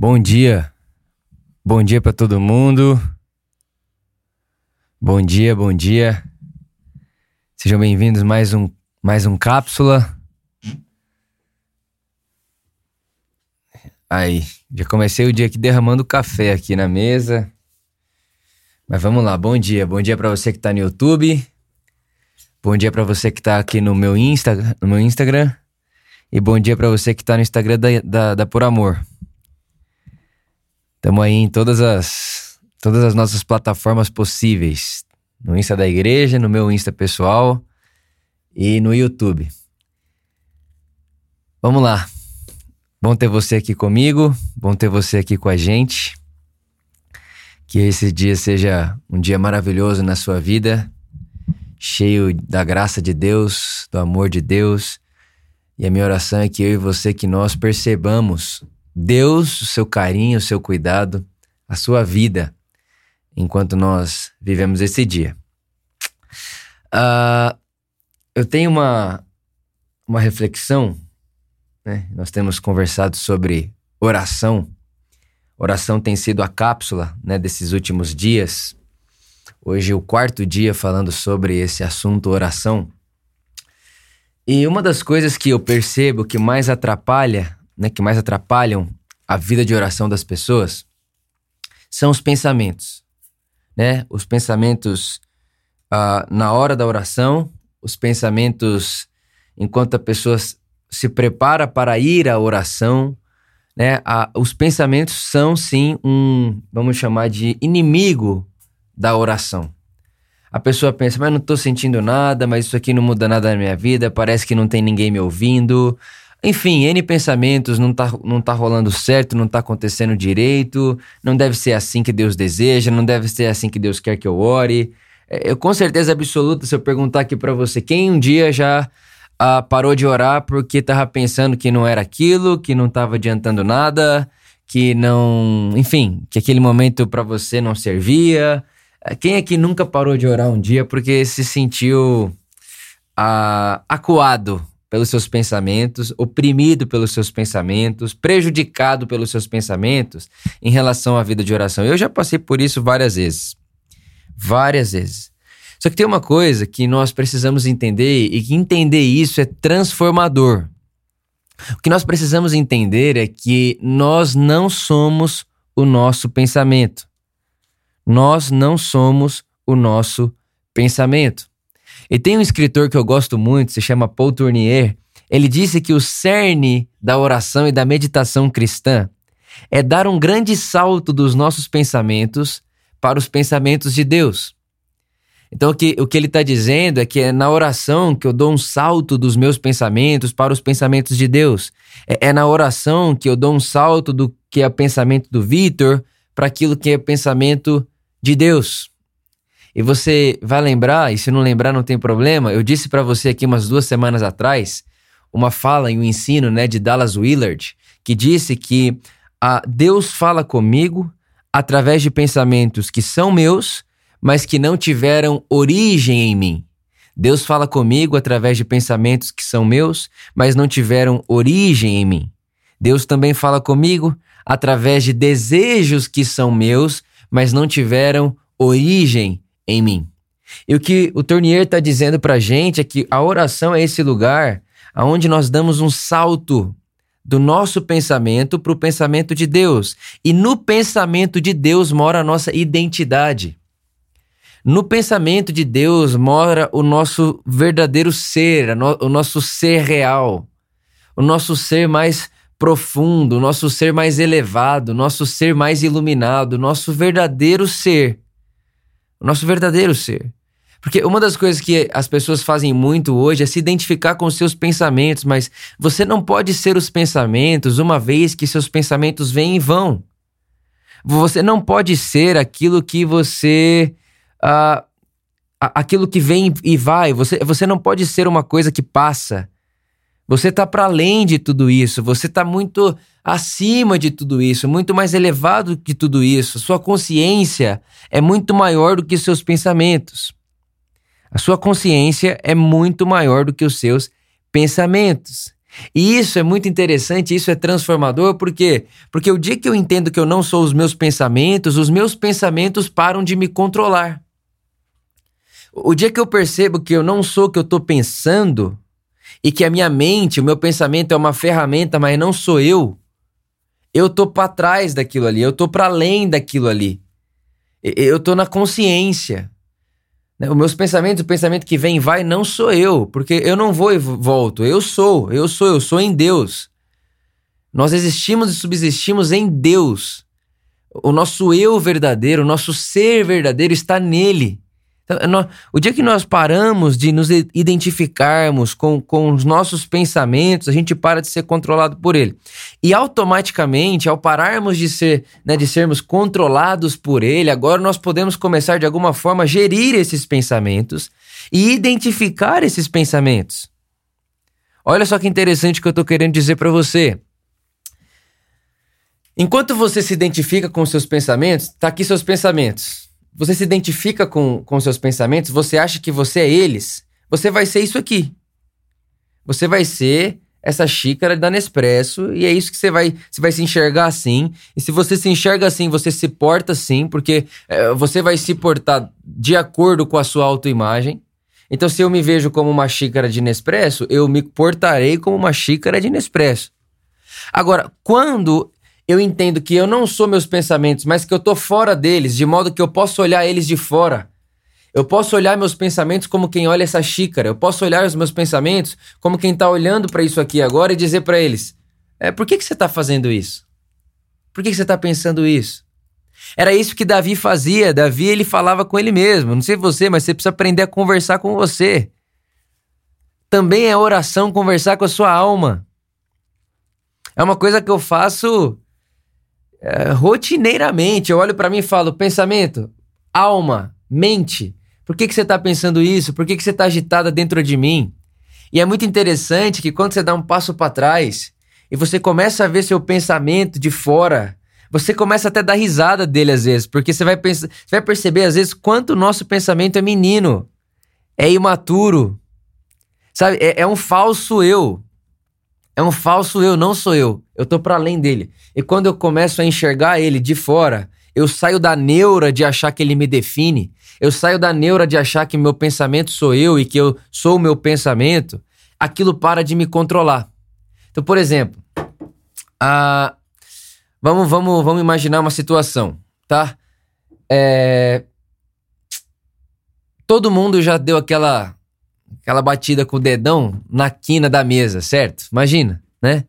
Bom dia. Bom dia para todo mundo. Bom dia, bom dia. Sejam bem-vindos mais um mais um cápsula. Aí, já comecei o dia aqui derramando café aqui na mesa. Mas vamos lá, bom dia. Bom dia para você que tá no YouTube. Bom dia para você que tá aqui no meu Insta, no meu Instagram. E bom dia para você que tá no Instagram da, da, da Por Amor. Estamos aí em todas as, todas as nossas plataformas possíveis. No Insta da igreja, no meu Insta pessoal e no YouTube. Vamos lá. Bom ter você aqui comigo, bom ter você aqui com a gente. Que esse dia seja um dia maravilhoso na sua vida, cheio da graça de Deus, do amor de Deus. E a minha oração é que eu e você, que nós percebamos Deus, o seu carinho, o seu cuidado, a sua vida, enquanto nós vivemos esse dia. Uh, eu tenho uma, uma reflexão, né? nós temos conversado sobre oração. Oração tem sido a cápsula né, desses últimos dias. Hoje, o quarto dia falando sobre esse assunto, oração. E uma das coisas que eu percebo que mais atrapalha né, que mais atrapalham a vida de oração das pessoas são os pensamentos, né? Os pensamentos uh, na hora da oração, os pensamentos enquanto a pessoa se prepara para ir à oração, né? Os pensamentos são sim um, vamos chamar de inimigo da oração. A pessoa pensa, mas não estou sentindo nada, mas isso aqui não muda nada na minha vida, parece que não tem ninguém me ouvindo. Enfim, N pensamentos, não tá, não tá rolando certo, não tá acontecendo direito, não deve ser assim que Deus deseja, não deve ser assim que Deus quer que eu ore. É, eu com certeza absoluta, se eu perguntar aqui para você, quem um dia já ah, parou de orar porque tava pensando que não era aquilo, que não tava adiantando nada, que não. Enfim, que aquele momento para você não servia. É, quem é que nunca parou de orar um dia porque se sentiu ah, acuado pelos seus pensamentos, oprimido pelos seus pensamentos, prejudicado pelos seus pensamentos em relação à vida de oração. Eu já passei por isso várias vezes. Várias vezes. Só que tem uma coisa que nós precisamos entender e que entender isso é transformador. O que nós precisamos entender é que nós não somos o nosso pensamento. Nós não somos o nosso pensamento. E tem um escritor que eu gosto muito, se chama Paul Tournier. Ele disse que o cerne da oração e da meditação cristã é dar um grande salto dos nossos pensamentos para os pensamentos de Deus. Então, o que, o que ele está dizendo é que é na oração que eu dou um salto dos meus pensamentos para os pensamentos de Deus. É, é na oração que eu dou um salto do que é pensamento do Vitor para aquilo que é pensamento de Deus. E você vai lembrar, e se não lembrar não tem problema, eu disse para você aqui umas duas semanas atrás uma fala e um ensino né, de Dallas Willard, que disse que a Deus fala comigo através de pensamentos que são meus, mas que não tiveram origem em mim. Deus fala comigo através de pensamentos que são meus, mas não tiveram origem em mim. Deus também fala comigo através de desejos que são meus, mas não tiveram origem em mim. E o que o Tournier está dizendo para a gente é que a oração é esse lugar onde nós damos um salto do nosso pensamento para o pensamento de Deus. E no pensamento de Deus mora a nossa identidade. No pensamento de Deus mora o nosso verdadeiro ser, o nosso ser real, o nosso ser mais profundo, o nosso ser mais elevado, o nosso ser mais iluminado, o nosso verdadeiro ser o nosso verdadeiro ser. Porque uma das coisas que as pessoas fazem muito hoje é se identificar com seus pensamentos, mas você não pode ser os pensamentos uma vez que seus pensamentos vêm e vão. Você não pode ser aquilo que você. Uh, aquilo que vem e vai. Você, você não pode ser uma coisa que passa. Você está para além de tudo isso. Você está muito acima de tudo isso, muito mais elevado que tudo isso. Sua consciência é muito maior do que seus pensamentos. A sua consciência é muito maior do que os seus pensamentos. E isso é muito interessante, isso é transformador, por quê? Porque o dia que eu entendo que eu não sou os meus pensamentos, os meus pensamentos param de me controlar. O dia que eu percebo que eu não sou o que eu estou pensando e que a minha mente, o meu pensamento é uma ferramenta, mas não sou eu, eu tô para trás daquilo ali, eu tô para além daquilo ali. Eu tô na consciência. Né? Os meus pensamentos, o pensamento que vem e vai, não sou eu, porque eu não vou e volto. Eu sou, eu sou, eu sou em Deus. Nós existimos e subsistimos em Deus. O nosso eu verdadeiro, o nosso ser verdadeiro está nele. Então, o dia que nós paramos de nos identificarmos com, com os nossos pensamentos, a gente para de ser controlado por ele. E automaticamente, ao pararmos de ser, né, de sermos controlados por ele, agora nós podemos começar de alguma forma a gerir esses pensamentos e identificar esses pensamentos. Olha só que interessante que eu estou querendo dizer para você. Enquanto você se identifica com seus pensamentos, tá aqui seus pensamentos você se identifica com, com seus pensamentos, você acha que você é eles, você vai ser isso aqui. Você vai ser essa xícara da Nespresso e é isso que você vai, você vai se enxergar assim. E se você se enxerga assim, você se porta assim, porque é, você vai se portar de acordo com a sua autoimagem. Então, se eu me vejo como uma xícara de Nespresso, eu me portarei como uma xícara de Nespresso. Agora, quando eu entendo que eu não sou meus pensamentos, mas que eu tô fora deles, de modo que eu posso olhar eles de fora. Eu posso olhar meus pensamentos como quem olha essa xícara. Eu posso olhar os meus pensamentos como quem está olhando para isso aqui agora e dizer para eles: é, por que, que você está fazendo isso? Por que, que você está pensando isso? Era isso que Davi fazia. Davi ele falava com ele mesmo. Não sei você, mas você precisa aprender a conversar com você. Também é oração conversar com a sua alma. É uma coisa que eu faço é, rotineiramente. Eu olho para mim e falo: pensamento, alma, mente. Por que, que você está pensando isso? Por que, que você está agitada dentro de mim? E é muito interessante que quando você dá um passo para trás e você começa a ver seu pensamento de fora, você começa até a dar risada dele às vezes, porque você vai, pensar, você vai perceber às vezes quanto o nosso pensamento é menino, é imaturo, sabe? É, é um falso eu. É um falso eu, não sou eu. Eu tô para além dele. E quando eu começo a enxergar ele de fora, eu saio da neura de achar que ele me define. Eu saio da neura de achar que meu pensamento sou eu e que eu sou o meu pensamento. Aquilo para de me controlar. Então, por exemplo, uh, vamos, vamos, vamos imaginar uma situação, tá? É, todo mundo já deu aquela aquela batida com o dedão na quina da mesa, certo? Imagina, né?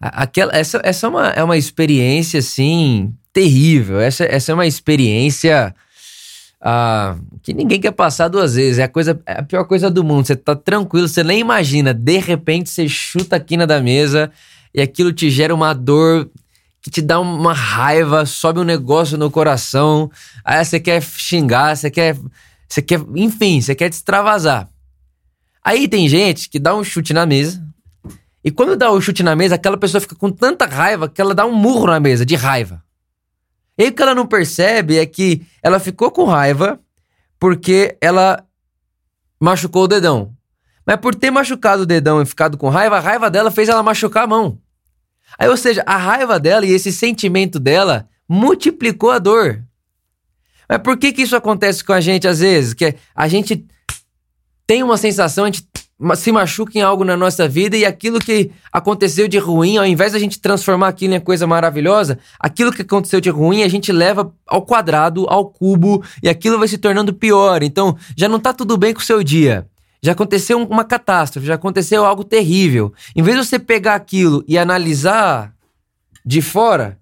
Aquela, essa essa é, uma, é uma experiência, assim, terrível. Essa, essa é uma experiência ah, que ninguém quer passar duas vezes. É a, coisa, é a pior coisa do mundo. Você tá tranquilo, você nem imagina. De repente, você chuta a quina da mesa e aquilo te gera uma dor que te dá uma raiva, sobe um negócio no coração. Aí você quer xingar, você quer... Você quer, enfim, você quer te extravasar. Aí tem gente que dá um chute na mesa. E quando dá o um chute na mesa, aquela pessoa fica com tanta raiva que ela dá um murro na mesa, de raiva. E o que ela não percebe é que ela ficou com raiva porque ela machucou o dedão. Mas por ter machucado o dedão e ficado com raiva, a raiva dela fez ela machucar a mão. Aí, ou seja, a raiva dela e esse sentimento dela multiplicou a dor. Mas por que que isso acontece com a gente às vezes? Que a gente tem uma sensação, a gente se machuca em algo na nossa vida e aquilo que aconteceu de ruim, ao invés da gente transformar aquilo em coisa maravilhosa, aquilo que aconteceu de ruim a gente leva ao quadrado, ao cubo e aquilo vai se tornando pior. Então, já não tá tudo bem com o seu dia. Já aconteceu uma catástrofe, já aconteceu algo terrível. Em vez de você pegar aquilo e analisar de fora,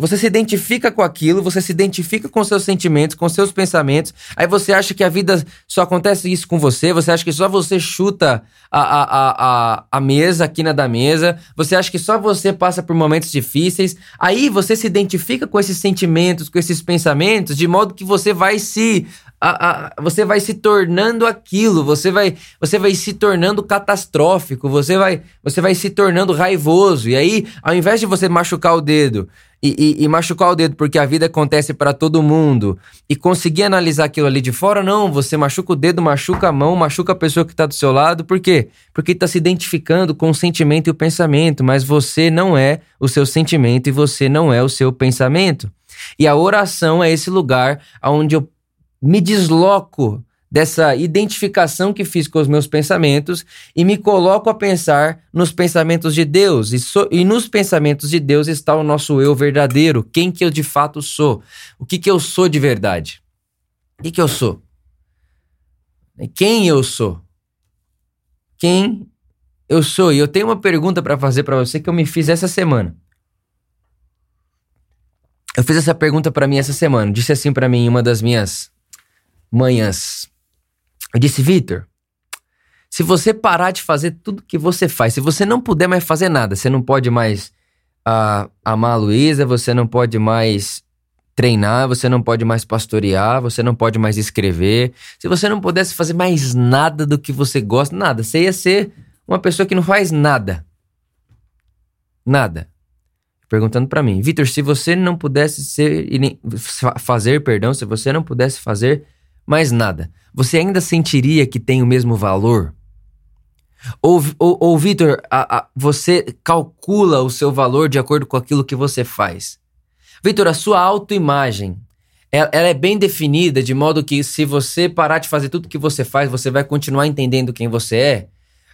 você se identifica com aquilo, você se identifica com seus sentimentos, com seus pensamentos. Aí você acha que a vida só acontece isso com você, você acha que só você chuta a, a, a, a, mesa, a quina da mesa, você acha que só você passa por momentos difíceis. Aí você se identifica com esses sentimentos, com esses pensamentos, de modo que você vai se a, a, você vai se tornando aquilo, você vai, você vai se tornando catastrófico, você vai, você vai se tornando raivoso. E aí, ao invés de você machucar o dedo e, e, e, machucar o dedo porque a vida acontece para todo mundo e conseguir analisar aquilo ali de fora, não. Você machuca o dedo, machuca a mão, machuca a pessoa que está do seu lado. Por quê? Porque está se identificando com o sentimento e o pensamento, mas você não é o seu sentimento e você não é o seu pensamento. E a oração é esse lugar onde eu me desloco dessa identificação que fiz com os meus pensamentos e me coloco a pensar nos pensamentos de Deus. E, so, e nos pensamentos de Deus está o nosso eu verdadeiro, quem que eu de fato sou, o que que eu sou de verdade. O que que eu sou? Quem eu sou? Quem eu sou? E eu tenho uma pergunta para fazer para você que eu me fiz essa semana. Eu fiz essa pergunta para mim essa semana. Disse assim para mim em uma das minhas manhãs eu disse, Vitor, se você parar de fazer tudo que você faz, se você não puder mais fazer nada, você não pode mais uh, amar a Luísa, você não pode mais treinar, você não pode mais pastorear, você não pode mais escrever. Se você não pudesse fazer mais nada do que você gosta, nada, você ia ser uma pessoa que não faz nada. Nada. Perguntando para mim, Vitor, se você não pudesse ser fazer, perdão, se você não pudesse fazer mais nada, você ainda sentiria que tem o mesmo valor? Ou, ou, ou Vitor, você calcula o seu valor de acordo com aquilo que você faz? Vitor, a sua autoimagem, ela, ela é bem definida de modo que se você parar de fazer tudo que você faz, você vai continuar entendendo quem você é?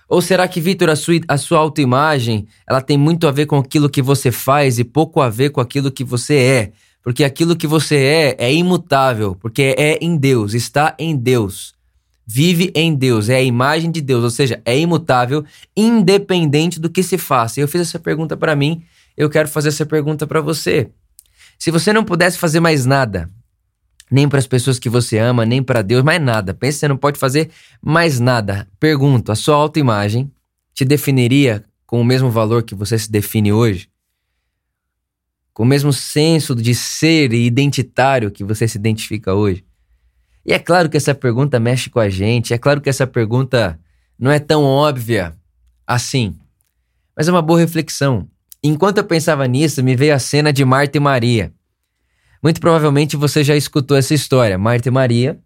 Ou será que, Vitor, a sua, a sua autoimagem, ela tem muito a ver com aquilo que você faz e pouco a ver com aquilo que você é? Porque aquilo que você é é imutável, porque é em Deus, está em Deus. Vive em Deus, é a imagem de Deus, ou seja, é imutável, independente do que se faça. Eu fiz essa pergunta para mim, eu quero fazer essa pergunta para você. Se você não pudesse fazer mais nada, nem para as pessoas que você ama, nem para Deus, mais nada. Pensa que você não pode fazer mais nada. Pergunto, a sua autoimagem te definiria com o mesmo valor que você se define hoje? Com o mesmo senso de ser e identitário que você se identifica hoje? E é claro que essa pergunta mexe com a gente, é claro que essa pergunta não é tão óbvia assim, mas é uma boa reflexão. Enquanto eu pensava nisso, me veio a cena de Marta e Maria. Muito provavelmente você já escutou essa história. Marta e Maria,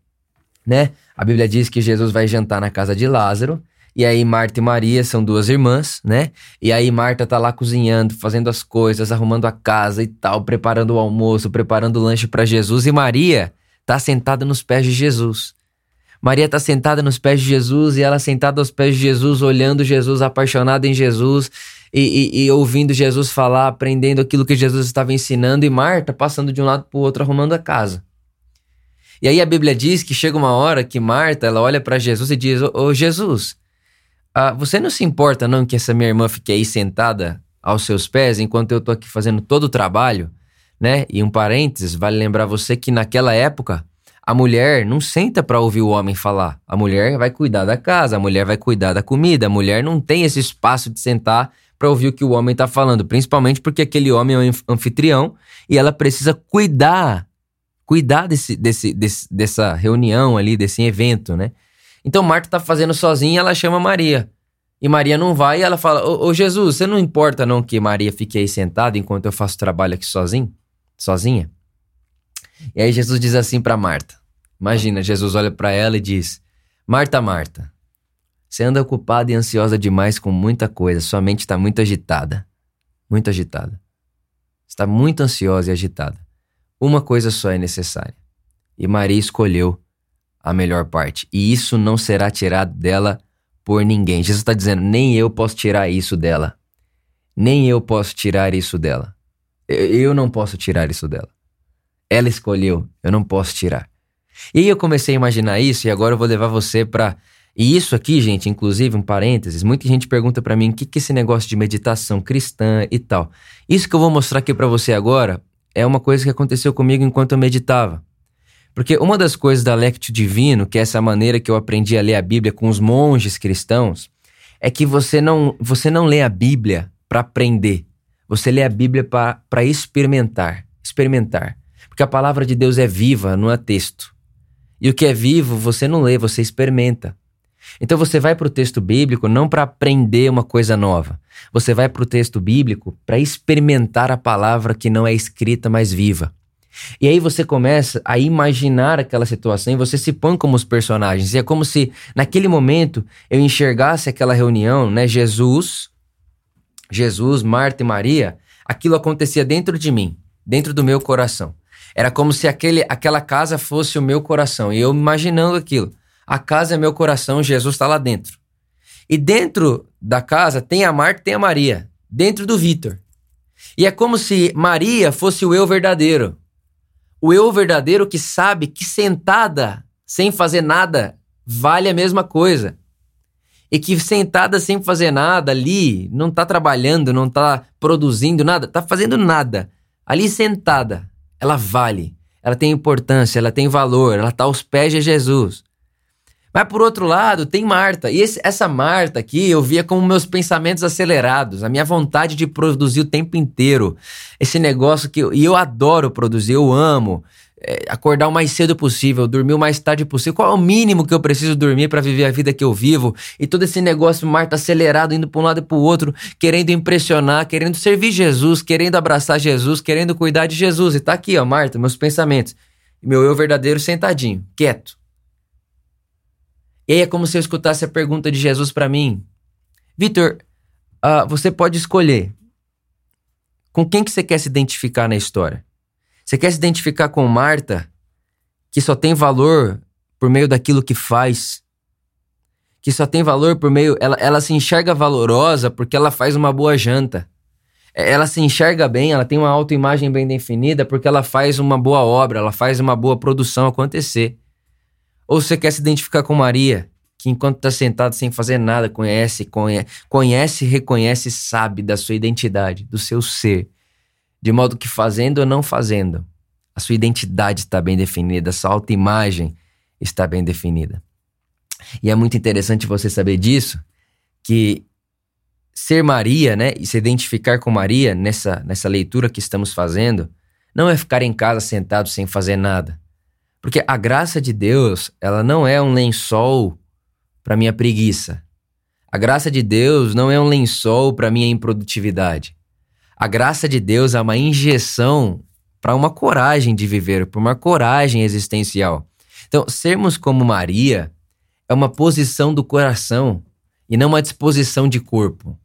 né? A Bíblia diz que Jesus vai jantar na casa de Lázaro e aí Marta e Maria são duas irmãs, né? E aí Marta tá lá cozinhando, fazendo as coisas, arrumando a casa e tal, preparando o almoço, preparando o lanche para Jesus e Maria tá sentada nos pés de Jesus. Maria tá sentada nos pés de Jesus e ela sentada aos pés de Jesus, olhando Jesus, apaixonada em Jesus e, e, e ouvindo Jesus falar, aprendendo aquilo que Jesus estava ensinando e Marta passando de um lado pro outro arrumando a casa. E aí a Bíblia diz que chega uma hora que Marta, ela olha para Jesus e diz: "Ô Jesus, ah, você não se importa não que essa minha irmã fique aí sentada aos seus pés enquanto eu tô aqui fazendo todo o trabalho, né? E um parênteses, vale lembrar você que naquela época a mulher não senta para ouvir o homem falar. A mulher vai cuidar da casa, a mulher vai cuidar da comida, a mulher não tem esse espaço de sentar para ouvir o que o homem tá falando, principalmente porque aquele homem é um anfitrião e ela precisa cuidar, cuidar desse, desse, desse dessa reunião ali, desse evento, né? Então Marta tá fazendo sozinha, ela chama Maria. E Maria não vai e ela fala: ô, ô, Jesus, você não importa não que Maria fique aí sentada enquanto eu faço trabalho aqui sozinho? Sozinha? E aí Jesus diz assim para Marta. Imagina, Jesus olha para ela e diz: Marta, Marta, você anda ocupada e ansiosa demais com muita coisa, sua mente está muito agitada. Muito agitada. Está muito ansiosa e agitada. Uma coisa só é necessária. E Maria escolheu a melhor parte. E isso não será tirado dela por ninguém. Jesus está dizendo: nem eu posso tirar isso dela. Nem eu posso tirar isso dela. Eu não posso tirar isso dela. Ela escolheu, eu não posso tirar. E aí eu comecei a imaginar isso e agora eu vou levar você para e isso aqui, gente, inclusive um parênteses, muita gente pergunta para mim o que que esse negócio de meditação cristã e tal. Isso que eu vou mostrar aqui para você agora é uma coisa que aconteceu comigo enquanto eu meditava. Porque uma das coisas da Lectio Divino, que é essa maneira que eu aprendi a ler a Bíblia com os monges cristãos, é que você não, você não lê a Bíblia para aprender. Você lê a Bíblia para experimentar. Experimentar. Porque a palavra de Deus é viva, não é texto. E o que é vivo, você não lê, você experimenta. Então você vai para o texto bíblico não para aprender uma coisa nova. Você vai para o texto bíblico para experimentar a palavra que não é escrita, mas viva. E aí você começa a imaginar aquela situação e você se põe como os personagens. E é como se naquele momento eu enxergasse aquela reunião, né? Jesus, Jesus, Marta e Maria, aquilo acontecia dentro de mim, dentro do meu coração. Era como se aquele, aquela casa fosse o meu coração. E eu imaginando aquilo. A casa é meu coração, Jesus está lá dentro. E dentro da casa tem a Marta tem a Maria. Dentro do Vitor. E é como se Maria fosse o eu verdadeiro. O eu verdadeiro que sabe que sentada, sem fazer nada, vale a mesma coisa. E que sentada sem fazer nada ali, não está trabalhando, não está produzindo nada, está fazendo nada. Ali sentada, ela vale, ela tem importância, ela tem valor, ela está aos pés de Jesus. Mas por outro lado, tem Marta. E esse, essa Marta aqui eu via como meus pensamentos acelerados, a minha vontade de produzir o tempo inteiro. Esse negócio que. Eu, e eu adoro produzir, eu amo. É, acordar o mais cedo possível, dormir o mais tarde possível. Qual é o mínimo que eu preciso dormir para viver a vida que eu vivo? E todo esse negócio, Marta, acelerado, indo para um lado e para o outro, querendo impressionar, querendo servir Jesus, querendo abraçar Jesus, querendo cuidar de Jesus. E tá aqui, ó, Marta, meus pensamentos. Meu eu verdadeiro sentadinho, quieto e aí é como se eu escutasse a pergunta de Jesus para mim: Vitor, uh, você pode escolher com quem que você quer se identificar na história. Você quer se identificar com Marta, que só tem valor por meio daquilo que faz, que só tem valor por meio. Ela, ela se enxerga valorosa porque ela faz uma boa janta. É, ela se enxerga bem, ela tem uma autoimagem bem definida porque ela faz uma boa obra, ela faz uma boa produção acontecer. Ou você quer se identificar com Maria, que enquanto está sentado sem fazer nada, conhece, conhece, conhece, reconhece, sabe da sua identidade, do seu ser. De modo que fazendo ou não fazendo, a sua identidade está bem definida, a sua autoimagem está bem definida. E é muito interessante você saber disso, que ser Maria, né, e se identificar com Maria nessa, nessa leitura que estamos fazendo, não é ficar em casa sentado sem fazer nada. Porque a graça de Deus, ela não é um lençol para minha preguiça. A graça de Deus não é um lençol para minha improdutividade. A graça de Deus é uma injeção para uma coragem de viver, para uma coragem existencial. Então, sermos como Maria é uma posição do coração e não uma disposição de corpo.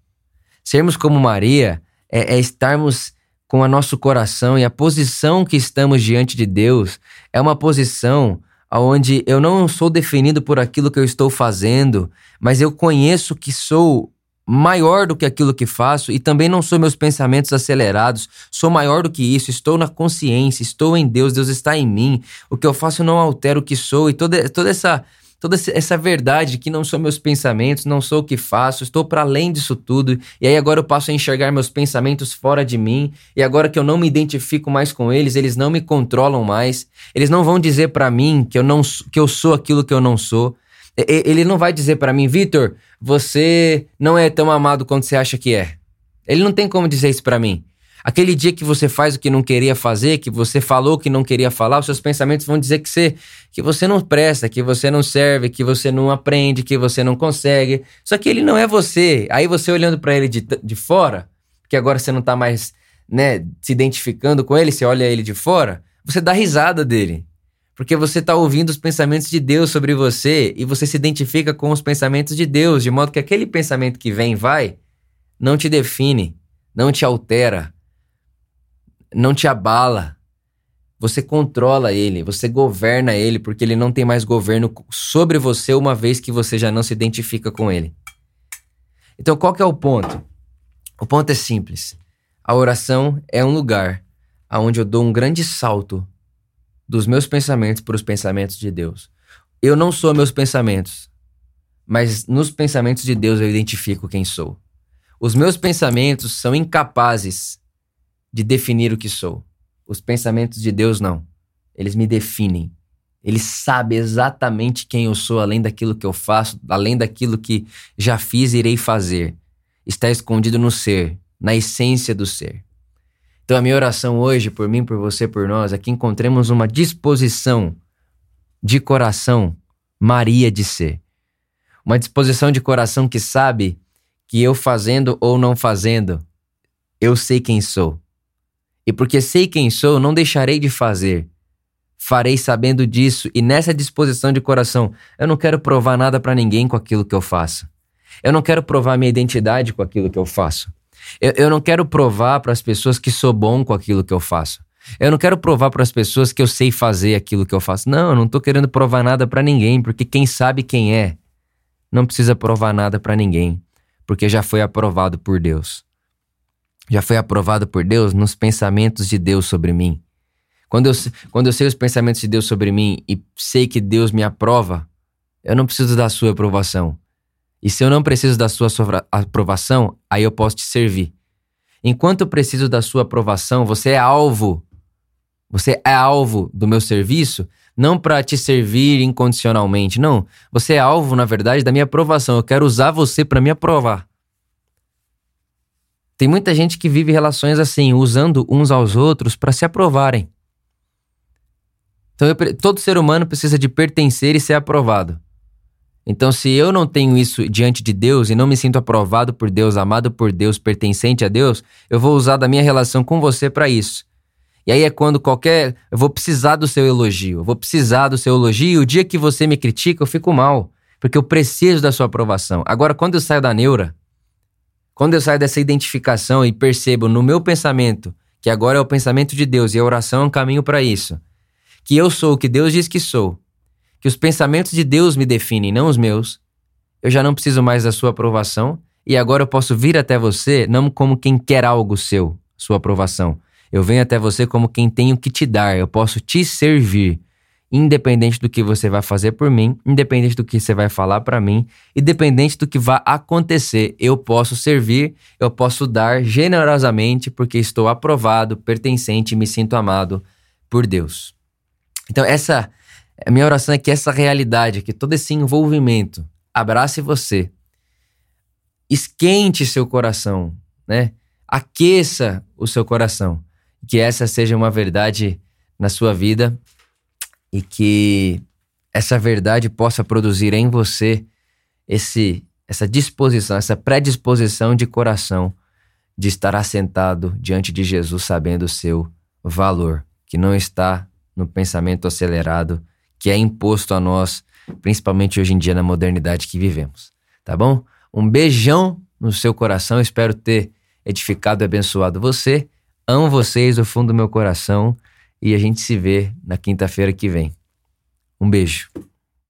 Sermos como Maria é, é estarmos com o nosso coração e a posição que estamos diante de Deus é uma posição onde eu não sou definido por aquilo que eu estou fazendo, mas eu conheço que sou maior do que aquilo que faço e também não sou meus pensamentos acelerados, sou maior do que isso, estou na consciência, estou em Deus, Deus está em mim. O que eu faço não altera o que sou e toda, toda essa toda essa verdade que não são meus pensamentos, não sou o que faço, estou para além disso tudo, e aí agora eu passo a enxergar meus pensamentos fora de mim, e agora que eu não me identifico mais com eles, eles não me controlam mais, eles não vão dizer para mim que eu não que eu sou aquilo que eu não sou. Ele não vai dizer para mim, Vitor, você não é tão amado quanto você acha que é. Ele não tem como dizer isso para mim. Aquele dia que você faz o que não queria fazer, que você falou que não queria falar, os seus pensamentos vão dizer que você, que você não presta, que você não serve, que você não aprende, que você não consegue. Só que ele não é você. Aí você olhando para ele de, de fora, que agora você não tá mais né, se identificando com ele, você olha ele de fora, você dá risada dele. Porque você está ouvindo os pensamentos de Deus sobre você e você se identifica com os pensamentos de Deus, de modo que aquele pensamento que vem e vai não te define, não te altera, não te abala. Você controla ele, você governa ele, porque ele não tem mais governo sobre você uma vez que você já não se identifica com ele. Então, qual que é o ponto? O ponto é simples. A oração é um lugar onde eu dou um grande salto dos meus pensamentos para os pensamentos de Deus. Eu não sou meus pensamentos, mas nos pensamentos de Deus eu identifico quem sou. Os meus pensamentos são incapazes de definir o que sou. Os pensamentos de Deus não. Eles me definem. Ele sabe exatamente quem eu sou, além daquilo que eu faço, além daquilo que já fiz e irei fazer. Está escondido no ser, na essência do ser. Então, a minha oração hoje, por mim, por você, por nós, é que encontremos uma disposição de coração Maria de ser. Uma disposição de coração que sabe que eu fazendo ou não fazendo, eu sei quem sou. E porque sei quem sou, não deixarei de fazer. Farei sabendo disso e nessa disposição de coração, eu não quero provar nada para ninguém com aquilo que eu faço. Eu não quero provar minha identidade com aquilo que eu faço. Eu, eu não quero provar para as pessoas que sou bom com aquilo que eu faço. Eu não quero provar para as pessoas que eu sei fazer aquilo que eu faço. Não, eu não tô querendo provar nada para ninguém, porque quem sabe quem é não precisa provar nada para ninguém, porque já foi aprovado por Deus. Já foi aprovado por Deus nos pensamentos de Deus sobre mim. Quando eu, quando eu sei os pensamentos de Deus sobre mim e sei que Deus me aprova, eu não preciso da sua aprovação. E se eu não preciso da sua aprovação, aí eu posso te servir. Enquanto eu preciso da sua aprovação, você é alvo você é alvo do meu serviço não para te servir incondicionalmente, não. Você é alvo, na verdade, da minha aprovação. Eu quero usar você para me aprovar. Tem muita gente que vive relações assim, usando uns aos outros para se aprovarem. Então, eu, todo ser humano precisa de pertencer e ser aprovado. Então, se eu não tenho isso diante de Deus e não me sinto aprovado por Deus, amado por Deus, pertencente a Deus, eu vou usar da minha relação com você para isso. E aí é quando qualquer. Eu vou precisar do seu elogio. Eu vou precisar do seu elogio. E o dia que você me critica, eu fico mal. Porque eu preciso da sua aprovação. Agora, quando eu saio da neura, quando eu saio dessa identificação e percebo no meu pensamento, que agora é o pensamento de Deus e a oração é um caminho para isso, que eu sou o que Deus diz que sou, que os pensamentos de Deus me definem, não os meus, eu já não preciso mais da sua aprovação e agora eu posso vir até você não como quem quer algo seu, sua aprovação, eu venho até você como quem tenho que te dar, eu posso te servir, independente do que você vai fazer por mim, independente do que você vai falar para mim, independente do que vai acontecer, eu posso servir, eu posso dar generosamente porque estou aprovado, pertencente e me sinto amado por Deus. Então essa a minha oração é que essa realidade, que todo esse envolvimento abrace você, esquente seu coração, né? Aqueça o seu coração que essa seja uma verdade na sua vida e que essa verdade possa produzir em você esse essa disposição, essa predisposição de coração de estar assentado diante de Jesus sabendo o seu valor, que não está no pensamento acelerado que é imposto a nós, principalmente hoje em dia na modernidade que vivemos. Tá bom? Um beijão no seu coração, espero ter edificado e abençoado você Amo vocês do fundo do meu coração e a gente se vê na quinta-feira que vem. Um beijo.